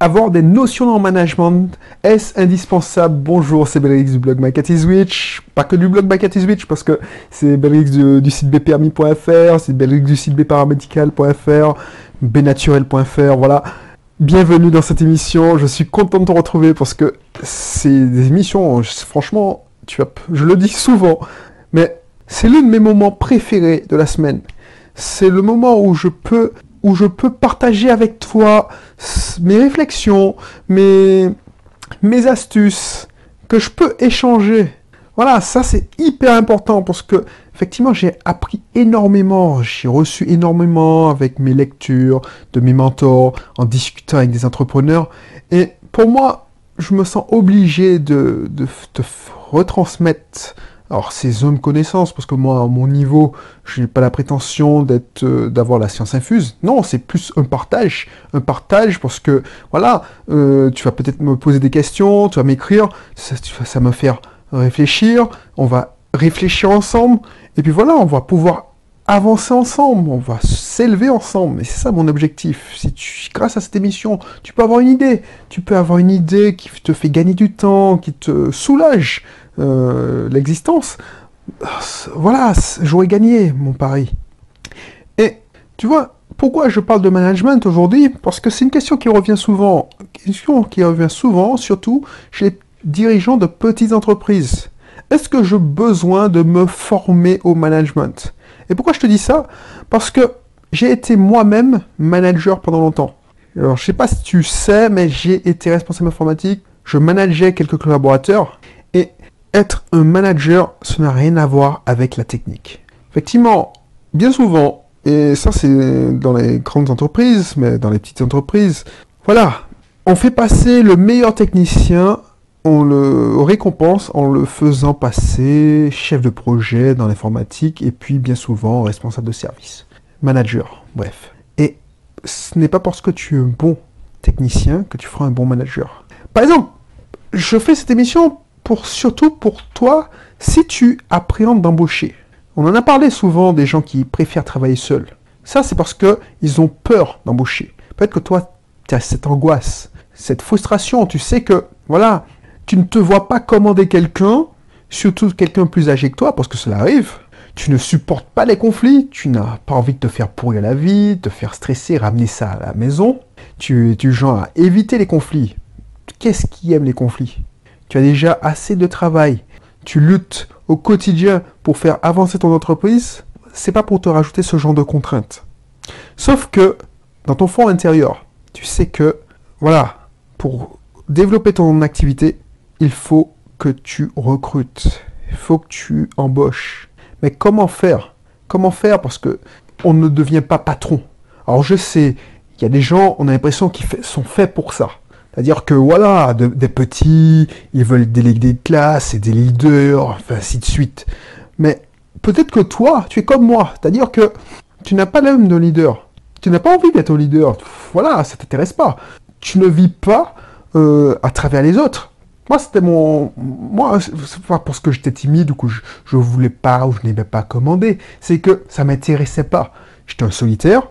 Avoir des notions en management, est-ce indispensable? Bonjour, c'est Belrix du blog Switch. Pas que du blog Switch, parce que c'est Belrix du, site bpermis.fr, c'est Belrix du site bparamédical.fr, bnaturel.fr, voilà. Bienvenue dans cette émission, je suis content de te retrouver parce que c'est des émissions, franchement, tu je le dis souvent, mais c'est l'un de mes moments préférés de la semaine. C'est le moment où je peux où je peux partager avec toi mes réflexions, mes, astuces, que je peux échanger. Voilà, ça c'est hyper important parce que effectivement j'ai appris énormément, j'ai reçu énormément avec mes lectures, de mes mentors, en discutant avec des entrepreneurs. Et pour moi, je me sens obligé de, de te retransmettre alors c'est zone connaissance, parce que moi, à mon niveau, je n'ai pas la prétention d'être, euh, d'avoir la science infuse. Non, c'est plus un partage. Un partage parce que, voilà, euh, tu vas peut-être me poser des questions, tu vas m'écrire, ça, ça me faire réfléchir, on va réfléchir ensemble, et puis voilà, on va pouvoir avancer ensemble, on va s'élever ensemble. Et c'est ça mon objectif. Si tu, grâce à cette émission, tu peux avoir une idée. Tu peux avoir une idée qui te fait gagner du temps, qui te soulage. Euh, l'existence, voilà, j'aurais gagné mon pari. Et tu vois, pourquoi je parle de management aujourd'hui? Parce que c'est une question qui revient souvent, question qui revient souvent, surtout chez les dirigeants de petites entreprises. Est-ce que j'ai besoin de me former au management? Et pourquoi je te dis ça? Parce que j'ai été moi-même manager pendant longtemps. Alors, je sais pas si tu sais, mais j'ai été responsable informatique. Je manageais quelques collaborateurs être un manager, ce n'a rien à voir avec la technique. Effectivement, bien souvent, et ça c'est dans les grandes entreprises, mais dans les petites entreprises, voilà, on fait passer le meilleur technicien, on le récompense en le faisant passer chef de projet dans l'informatique et puis bien souvent responsable de service, manager, bref. Et ce n'est pas parce que tu es un bon technicien que tu feras un bon manager. Par exemple, je fais cette émission surtout pour toi, si tu appréhendes d'embaucher. On en a parlé souvent des gens qui préfèrent travailler seuls. Ça, c'est parce qu'ils ont peur d'embaucher. Peut-être que toi, tu as cette angoisse, cette frustration. Tu sais que, voilà, tu ne te vois pas commander quelqu'un, surtout quelqu'un plus âgé que toi, parce que cela arrive. Tu ne supportes pas les conflits, tu n'as pas envie de te faire pourrir la vie, te faire stresser, ramener ça à la maison. Tu es du genre à éviter les conflits. Qu'est-ce qui aime les conflits? Tu as déjà assez de travail, tu luttes au quotidien pour faire avancer ton entreprise, c'est pas pour te rajouter ce genre de contraintes. Sauf que dans ton fond intérieur, tu sais que voilà, pour développer ton activité, il faut que tu recrutes, il faut que tu embauches. Mais comment faire? Comment faire? Parce que on ne devient pas patron. Alors je sais, il y a des gens, on a l'impression qu'ils sont faits pour ça. C'est-à-dire que voilà, des petits, ils veulent déléguer des classes et des leaders, enfin ainsi de suite. Mais peut-être que toi, tu es comme moi, c'est-à-dire que tu n'as pas l'âme de leader. Tu n'as pas envie d'être leader. Voilà, ça t'intéresse pas. Tu ne vis pas euh, à travers les autres. Moi, c'était mon. Moi, c'est pas parce que j'étais timide ou que je, je voulais pas ou je n'aimais pas commander. C'est que ça m'intéressait pas. J'étais un solitaire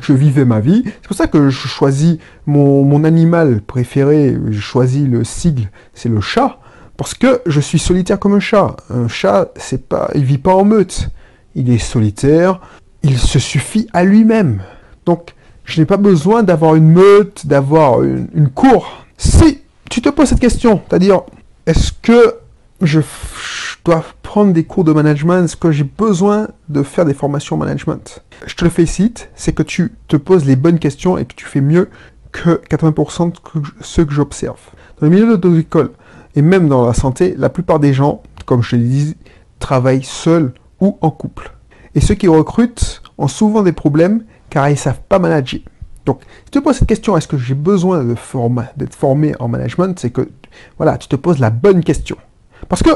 je vivais ma vie. C'est pour ça que je choisis mon, animal préféré, je choisis le sigle, c'est le chat, parce que je suis solitaire comme un chat. Un chat, c'est pas, il vit pas en meute. Il est solitaire, il se suffit à lui-même. Donc, je n'ai pas besoin d'avoir une meute, d'avoir une, une cour. Si tu te poses cette question, c'est-à-dire, est-ce que je, dois prendre des cours de management, est-ce que j'ai besoin de faire des formations management Je te le félicite, c'est que tu te poses les bonnes questions et que tu fais mieux que 80% de ceux que j'observe. Dans le milieu de l'école et même dans la santé, la plupart des gens, comme je te l'ai dit, travaillent seuls ou en couple. Et ceux qui recrutent ont souvent des problèmes car ils ne savent pas manager. Donc, si tu te poses cette question, est-ce que j'ai besoin d'être formé en management C'est que, voilà, tu te poses la bonne question. Parce que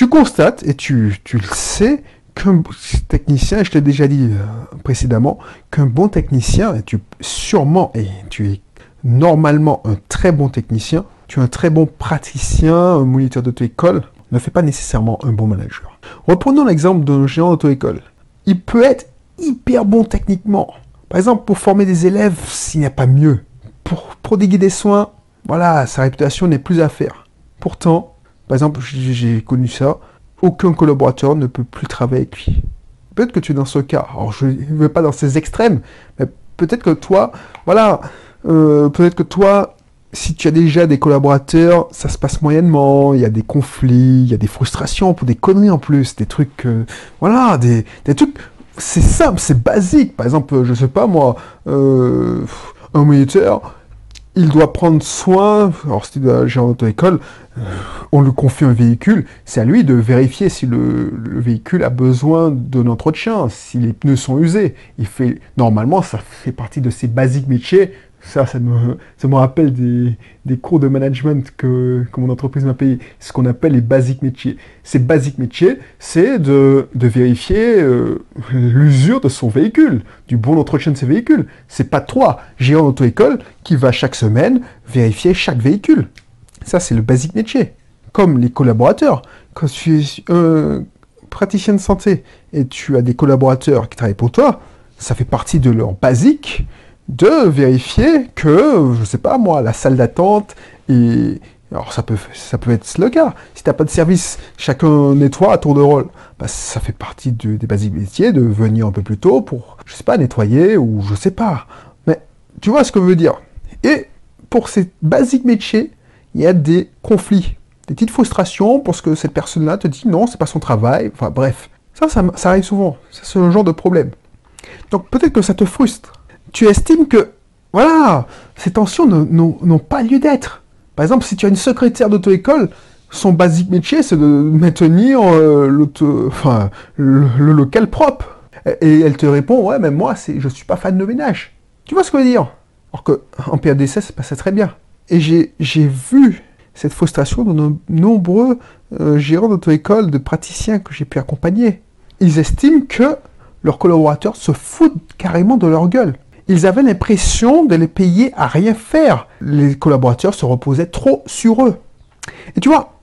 tu constates, et tu, le sais, qu'un technicien, je t'ai déjà dit euh, précédemment, qu'un bon technicien, tu sûrement, et tu es normalement un très bon technicien, tu es un très bon praticien, un moniteur d'auto-école, ne fait pas nécessairement un bon manager. Reprenons l'exemple d'un géant d'auto-école. Il peut être hyper bon techniquement. Par exemple, pour former des élèves, s'il n'y a pas mieux. pour prodiguer des soins, voilà, sa réputation n'est plus à faire. Pourtant, par exemple, j'ai connu ça, aucun collaborateur ne peut plus travailler avec lui. Peut-être que tu es dans ce cas. Alors, je ne veux pas dans ces extrêmes, mais peut-être que toi, voilà, euh, peut-être que toi, si tu as déjà des collaborateurs, ça se passe moyennement, il y a des conflits, il y a des frustrations pour des conneries en plus, des trucs, euh, voilà, des, trucs, c'est simple, c'est basique. Par exemple, je sais pas moi, euh, un militaire, il doit prendre soin, alors si j'ai en auto-école, euh, on lui confie un véhicule, c'est à lui de vérifier si le, le véhicule a besoin d'un entretien, si les pneus sont usés. Il fait, normalement, ça fait partie de ses basiques métiers ça, ça me, ça me rappelle des, des, cours de management que, mon entreprise m'a payé. Ce qu'on appelle les basiques métiers. Ces basiques métiers, c'est de, de, vérifier euh, l'usure de son véhicule, du bon entretien de ses véhicules. C'est pas toi, gérant d'auto-école, qui va chaque semaine vérifier chaque véhicule. Ça, c'est le basique métier. Comme les collaborateurs. Quand tu es un praticien de santé et tu as des collaborateurs qui travaillent pour toi, ça fait partie de leur basique de vérifier que, je sais pas moi, la salle d'attente et alors ça peut, ça peut être le cas. Si t'as pas de service, chacun nettoie à tour de rôle. Bah, ça fait partie des basiques métiers de venir un peu plus tôt pour, je sais pas, nettoyer ou je sais pas. Mais tu vois ce que je veux dire. Et pour ces basiques métiers, il y a des conflits, des petites frustrations parce que cette personne-là te dit non, c'est pas son travail. Enfin bref, ça, ça, ça arrive souvent. C'est ce genre de problème. Donc peut-être que ça te frustre tu estimes que, voilà, ces tensions n'ont pas lieu d'être. Par exemple, si tu as une secrétaire d'auto-école, son basique métier, c'est de maintenir euh, le, local propre. Et, elle te répond, ouais, mais moi, je suis pas fan de ménage. Tu vois ce que je veux dire? Alors qu'en période d'essai, ça passait très bien. Et j'ai vu cette frustration de nombreux euh, gérants d'auto-école, de praticiens que j'ai pu accompagner. Ils estiment que leurs collaborateurs se foutent carrément de leur gueule ils avaient l'impression de les payer à rien faire. Les collaborateurs se reposaient trop sur eux. Et tu vois,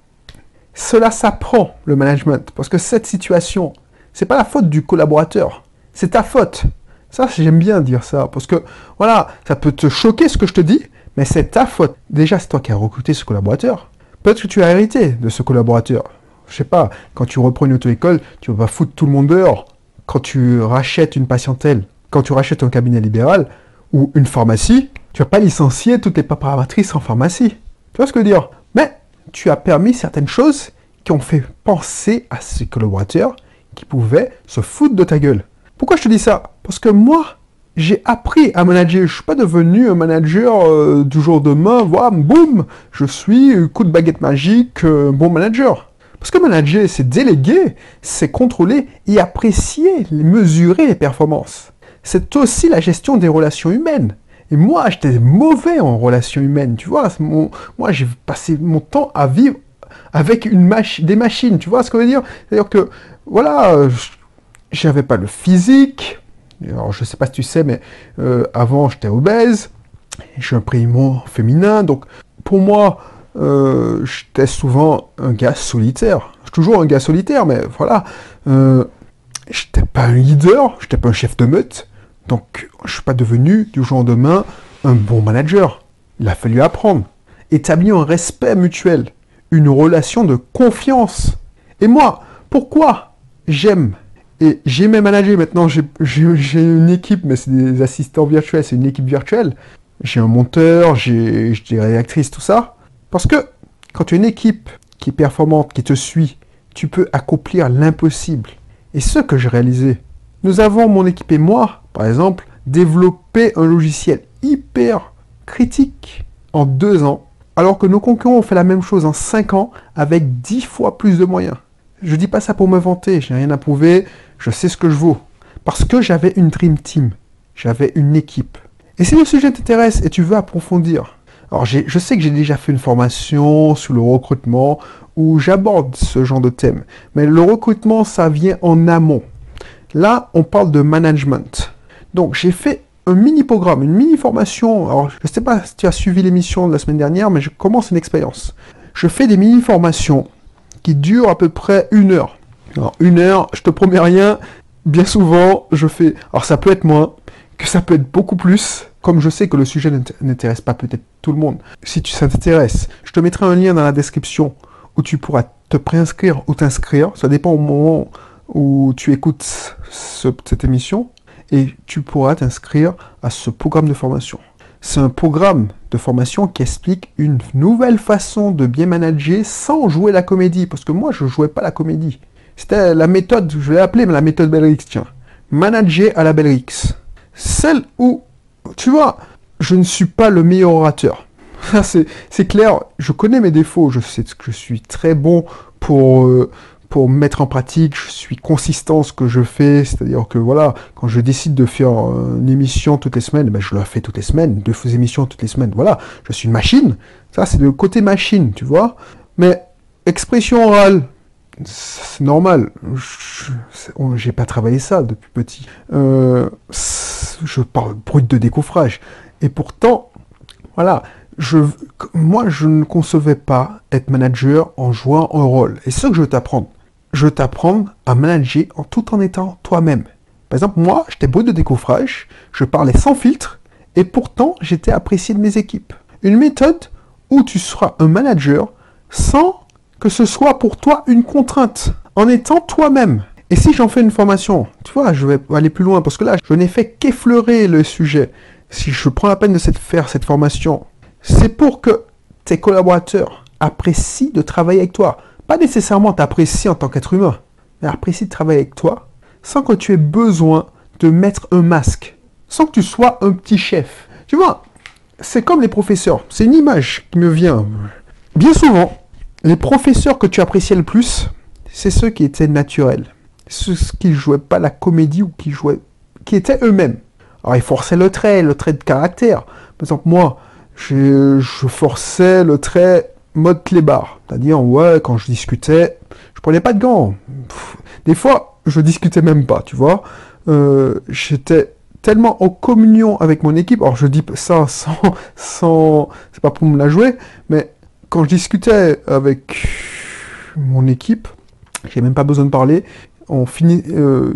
cela s'apprend, le management, parce que cette situation, c'est pas la faute du collaborateur, c'est ta faute. Ça, j'aime bien dire ça, parce que, voilà, ça peut te choquer ce que je te dis, mais c'est ta faute. Déjà, c'est toi qui as recruté ce collaborateur. Peut-être que tu as hérité de ce collaborateur. Je sais pas, quand tu reprends une auto-école, tu vas foutre tout le monde dehors. Quand tu rachètes une patientèle, quand tu rachètes un cabinet libéral ou une pharmacie, tu vas pas licencier toutes les préparatrices en pharmacie. Tu vois ce que je veux dire? Mais tu as permis certaines choses qui ont fait penser à ces collaborateurs qui pouvaient se foutre de ta gueule. Pourquoi je te dis ça? Parce que moi, j'ai appris à manager. Je suis pas devenu un manager euh, du jour au demain. Voilà, boum, je suis coup de baguette magique, euh, bon manager. Parce que manager, c'est déléguer, c'est contrôler et apprécier, mesurer les performances c'est aussi la gestion des relations humaines. Et moi, j'étais mauvais en relations humaines, tu vois. moi, j'ai passé mon temps à vivre avec une des machines, tu vois ce que je veux dire? C'est-à-dire que, voilà, j'avais pas le physique. Alors, je sais pas si tu sais, mais euh, avant, j'étais obèse. Je suis un prénom féminin, donc pour moi, euh, j'étais souvent un gars solitaire. Toujours un gars solitaire, mais voilà. Euh, j'étais pas un leader, j'étais pas un chef de meute. Donc, je ne suis pas devenu du jour au lendemain un bon manager. Il a fallu apprendre. Établir un respect mutuel, une relation de confiance. Et moi, pourquoi j'aime et j'aimais manager maintenant, j'ai une équipe, mais c'est des assistants virtuels, c'est une équipe virtuelle. J'ai un monteur, j'ai des réactrices, tout ça. Parce que quand tu as une équipe qui est performante, qui te suit, tu peux accomplir l'impossible. Et ce que j'ai réalisé, nous avons, mon équipe et moi, par exemple, développé un logiciel hyper critique en deux ans, alors que nos concurrents ont fait la même chose en cinq ans avec dix fois plus de moyens. Je dis pas ça pour me vanter, je n'ai rien à prouver, je sais ce que je vaux. Parce que j'avais une Dream Team, j'avais une équipe. Et si le sujet t'intéresse et tu veux approfondir, alors je sais que j'ai déjà fait une formation sur le recrutement où j'aborde ce genre de thème, mais le recrutement, ça vient en amont. Là, on parle de management. Donc, j'ai fait un mini programme, une mini formation. Alors, je ne sais pas si tu as suivi l'émission de la semaine dernière, mais je commence une expérience. Je fais des mini formations qui durent à peu près une heure. Alors, une heure, je te promets rien. Bien souvent, je fais. Alors, ça peut être moins. que ça peut être beaucoup plus. Comme je sais que le sujet n'intéresse pas peut-être tout le monde. Si tu, ça t'intéresse, je te mettrai un lien dans la description où tu pourras te préinscrire ou t'inscrire. Ça dépend au moment où tu écoutes cette émission. Et tu pourras t'inscrire à ce programme de formation. C'est un programme de formation qui explique une nouvelle façon de bien manager sans jouer la comédie. Parce que moi, je jouais pas la comédie. C'était la méthode, je l'ai appelée la méthode Bellrix, tiens. Manager à la Bellrix. Celle où, tu vois, je ne suis pas le meilleur orateur. C'est clair, je connais mes défauts, je sais que je suis très bon pour, euh, pour mettre en pratique, je suis consistant ce que je fais, c'est-à-dire que voilà, quand je décide de faire une émission toutes les semaines, ben je la fais toutes les semaines, deux émissions toutes les semaines, voilà, je suis une machine, ça c'est le côté machine, tu vois, mais expression orale, c'est normal, j'ai pas travaillé ça depuis petit, euh, je parle brut de décoffrage, et pourtant, voilà, je, moi, je ne concevais pas être manager en jouant un rôle. Et ce que je veux t'apprendre je t'apprends à manager en tout en étant toi-même. Par exemple, moi, j'étais beau de décoffrage, je parlais sans filtre, et pourtant, j'étais apprécié de mes équipes. Une méthode où tu seras un manager sans que ce soit pour toi une contrainte, en étant toi-même. Et si j'en fais une formation, tu vois, je vais aller plus loin, parce que là, je n'ai fait qu'effleurer le sujet. Si je prends la peine de faire cette formation, c'est pour que tes collaborateurs apprécient de travailler avec toi pas nécessairement t'apprécier en tant qu'être humain, mais apprécier de travailler avec toi sans que tu aies besoin de mettre un masque, sans que tu sois un petit chef. Tu vois, c'est comme les professeurs. C'est une image qui me vient. Bien souvent, les professeurs que tu appréciais le plus, c'est ceux qui étaient naturels. Ceux qui jouaient pas la comédie ou qui jouaient, qui étaient eux-mêmes. Alors ils forçaient le trait, le trait de caractère. Par exemple, moi, je forçais le trait mode clébard. C'est-à-dire, ouais, quand je discutais, je prenais pas de gants. des fois, je discutais même pas, tu vois. Euh, j'étais tellement en communion avec mon équipe. Alors, je dis ça sans, sans, c'est pas pour me la jouer, mais quand je discutais avec mon équipe, j'ai même pas besoin de parler. On finit, euh,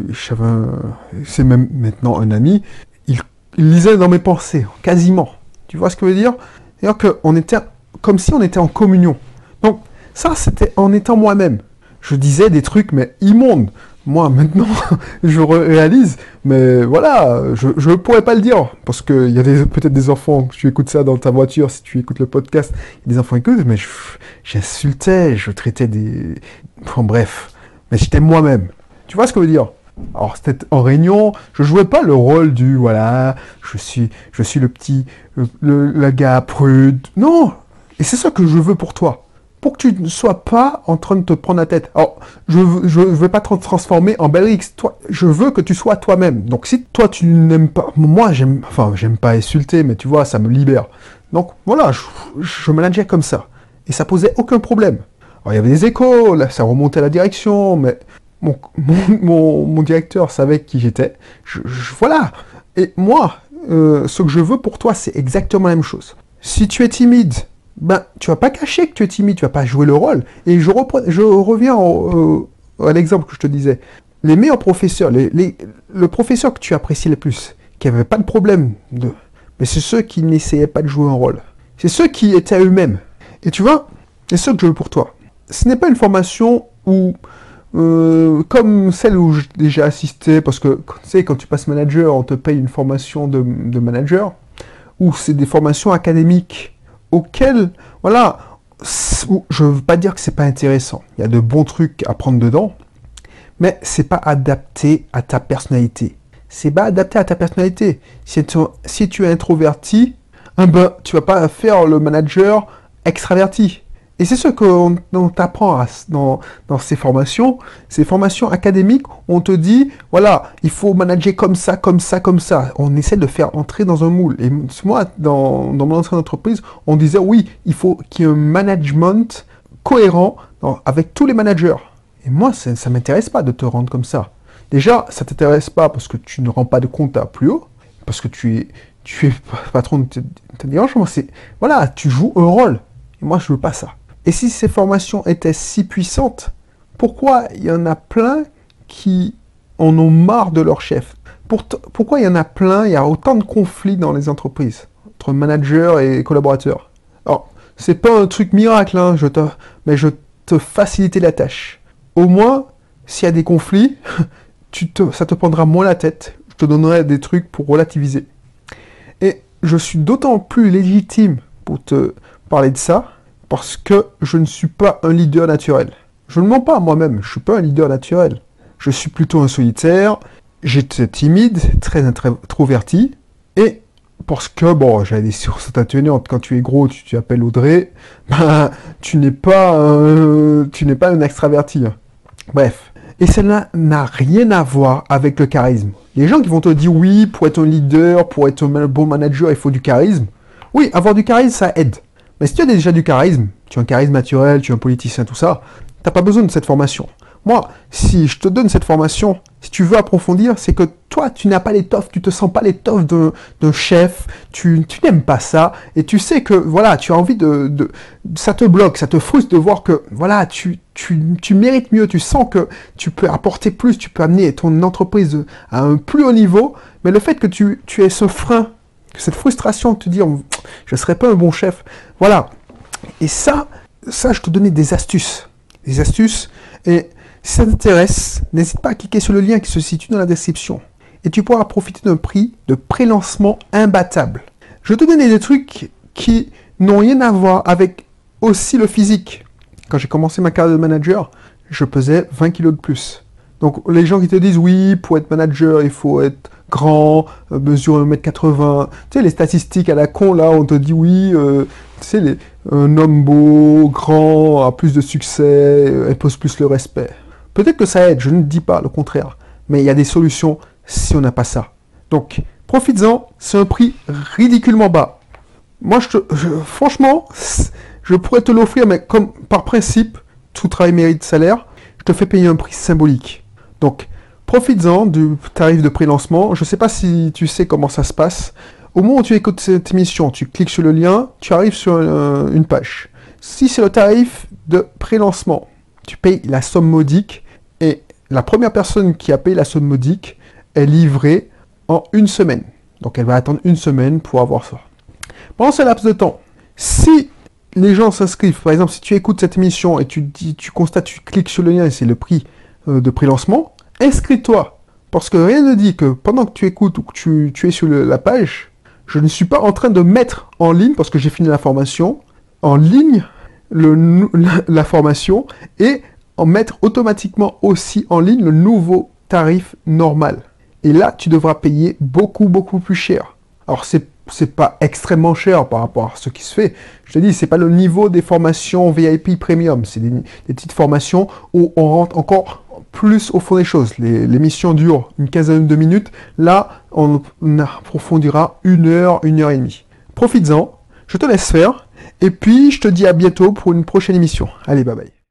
c'est même maintenant un ami. Il, il lisait dans mes pensées, quasiment. Tu vois ce que je veux dire? C'est-à-dire qu'on était comme si on était en communion. Donc, ça, c'était en étant moi-même. Je disais des trucs, mais immondes. Moi, maintenant, je réalise, mais voilà, je ne pourrais pas le dire, parce qu'il y a peut-être des enfants, tu écoutes ça dans ta voiture, si tu écoutes le podcast, des enfants écoutent, mais j'insultais, je, traitais des... Enfin, bref, mais j'étais moi-même. Tu vois ce que je veux dire? Alors c'était en réunion, je jouais pas le rôle du voilà, je suis je suis le petit le, le gars prude. Non, et c'est ça que je veux pour toi. Pour que tu ne sois pas en train de te prendre la tête. Alors, je ne veux pas te transformer en Bellrix. Toi, je veux que tu sois toi-même. Donc, si toi, tu n'aimes pas... Moi, j'aime... Enfin, j'aime pas insulter, mais tu vois, ça me libère. Donc, voilà, je, je manageais comme ça. Et ça posait aucun problème. Alors, il y avait des échos, là, ça remontait à la direction, mais mon, mon, directeur savait qui j'étais. Je, voilà. Et moi, euh, ce que je veux pour toi, c'est exactement la même chose. Si tu es timide, ben, tu vas pas cacher que tu es timide, tu vas pas jouer le rôle. Et je, je reviens à l'exemple que je te disais. Les meilleurs professeurs, les, le professeur que tu apprécies le plus, qui avait pas de problème, de, mais c'est ceux qui n'essayaient pas de jouer un rôle. C'est ceux qui étaient eux-mêmes. Et tu vois, c'est ce que je veux pour toi. Ce n'est pas une formation où, euh, comme celle où j'ai déjà assisté, parce que tu sais, quand tu passes manager, on te paye une formation de, de manager, ou c'est des formations académiques auquel, voilà, je veux pas dire que c'est pas intéressant. Il y a de bons trucs à prendre dedans, mais c'est pas adapté à ta personnalité. C'est pas adapté à ta personnalité. Si tu, si tu es introverti, eh ben, tu vas pas faire le manager extraverti. Et c'est ce qu'on t'apprend dans, dans ces formations, ces formations académiques, on te dit, voilà, il faut manager comme ça, comme ça, comme ça. On essaie de faire entrer dans un moule. Et moi, dans, dans mon ancienne entreprise, on disait, oui, il faut qu'il y ait un management cohérent avec tous les managers. Et moi, ça ne m'intéresse pas de te rendre comme ça. Déjà, ça t'intéresse pas parce que tu ne rends pas de compte à plus haut, parce que tu es, tu es patron de ta dirigeants. C'est, voilà, tu joues un rôle. Et moi, je veux pas ça. Et si ces formations étaient si puissantes, pourquoi il y en a plein qui en ont marre de leur chef? Pourquoi il y en a plein, il y a autant de conflits dans les entreprises, entre managers et collaborateurs? Alors, c'est pas un truc miracle, hein, je te, mais je te facilite la tâche. Au moins, s'il y a des conflits, ça te prendra moins la tête. Je te donnerai des trucs pour relativiser. Et je suis d'autant plus légitime pour te parler de ça, parce que je ne suis pas un leader naturel. Je ne mens pas moi-même, je suis pas un leader naturel. Je suis plutôt un solitaire, j'étais timide, très introverti, et parce que, bon, j'avais des sources atténuantes, quand tu es gros, tu t'appelles Audrey, ben, tu n'es pas, tu n'es pas un extraverti. Bref. Et cela n'a rien à voir avec le charisme. Les gens qui vont te dire oui, pour être un leader, pour être un bon manager, il faut du charisme. Oui, avoir du charisme, ça aide. Mais si tu as déjà du charisme, tu as un charisme naturel, tu es un politicien, tout ça, t'as pas besoin de cette formation. Moi, si je te donne cette formation, si tu veux approfondir, c'est que toi, tu n'as pas l'étoffe, tu te sens pas l'étoffe d'un chef, tu, n'aimes pas ça, et tu sais que, voilà, tu as envie de, Ça te bloque, ça te frustre de voir que, voilà, tu, mérites mieux, tu sens que tu peux apporter plus, tu peux amener ton entreprise à un plus haut niveau, mais le fait que tu, tu aies ce frein, cette frustration de te dire, je ne serais pas un bon chef, voilà. Et ça, ça, je te donnais des astuces. Des astuces, et si ça t'intéresse, n'hésite pas à cliquer sur le lien qui se situe dans la description et tu pourras profiter d'un prix de pré-lancement imbattable. Je te donner des trucs qui n'ont rien à voir avec aussi le physique. Quand j'ai commencé ma carrière de manager, je pesais 20 kilos de plus. Donc les gens qui te disent oui, pour être manager, il faut être grand, euh, mesurer 1m80. Tu sais, les statistiques à la con, là, on te dit oui, euh, tu sais, un homme beau, grand, a plus de succès, euh, impose plus le respect. Peut-être que ça aide, je ne dis pas le contraire, mais il y a des solutions si on n'a pas ça. Donc, profites-en, c'est un prix ridiculement bas. Moi, je, franchement, je pourrais te l'offrir, mais comme par principe, tout travail mérite salaire, je te fais payer un prix symbolique. Donc, profites-en du tarif de pré-lancement. Je ne sais pas si tu sais comment ça se passe. Au moment où tu écoutes cette émission, tu cliques sur le lien, tu arrives sur une page. Si c'est le tarif de pré-lancement, tu payes la somme modique et la première personne qui a payé la somme modique est livrée en une semaine. Donc elle va attendre une semaine pour avoir ça. Pendant ce laps de temps, si les gens s'inscrivent, par exemple, si tu écoutes cette émission et tu, dis, tu constates, tu cliques sur le lien et c'est le prix euh, de pré-lancement, inscris-toi. Parce que rien ne dit que pendant que tu écoutes ou que tu, es sur la page, je ne suis pas en train de mettre en ligne, parce que j'ai fini la formation, en ligne la formation et en mettre automatiquement aussi en ligne le nouveau tarif normal. Et là, tu devras payer beaucoup, beaucoup plus cher. Alors, c'est c'est pas extrêmement cher par rapport à ce qui se fait. Je te dis, c'est pas le niveau des formations VIP premium. C'est des, petites formations où on rentre encore plus au fond des choses. Les, missions durent une quinzaine de minutes. Là, on, on approfondira une heure, une heure et demie. Profites-en. Je te laisse faire. Et puis, je te dis à bientôt pour une prochaine émission. Allez, bye bye.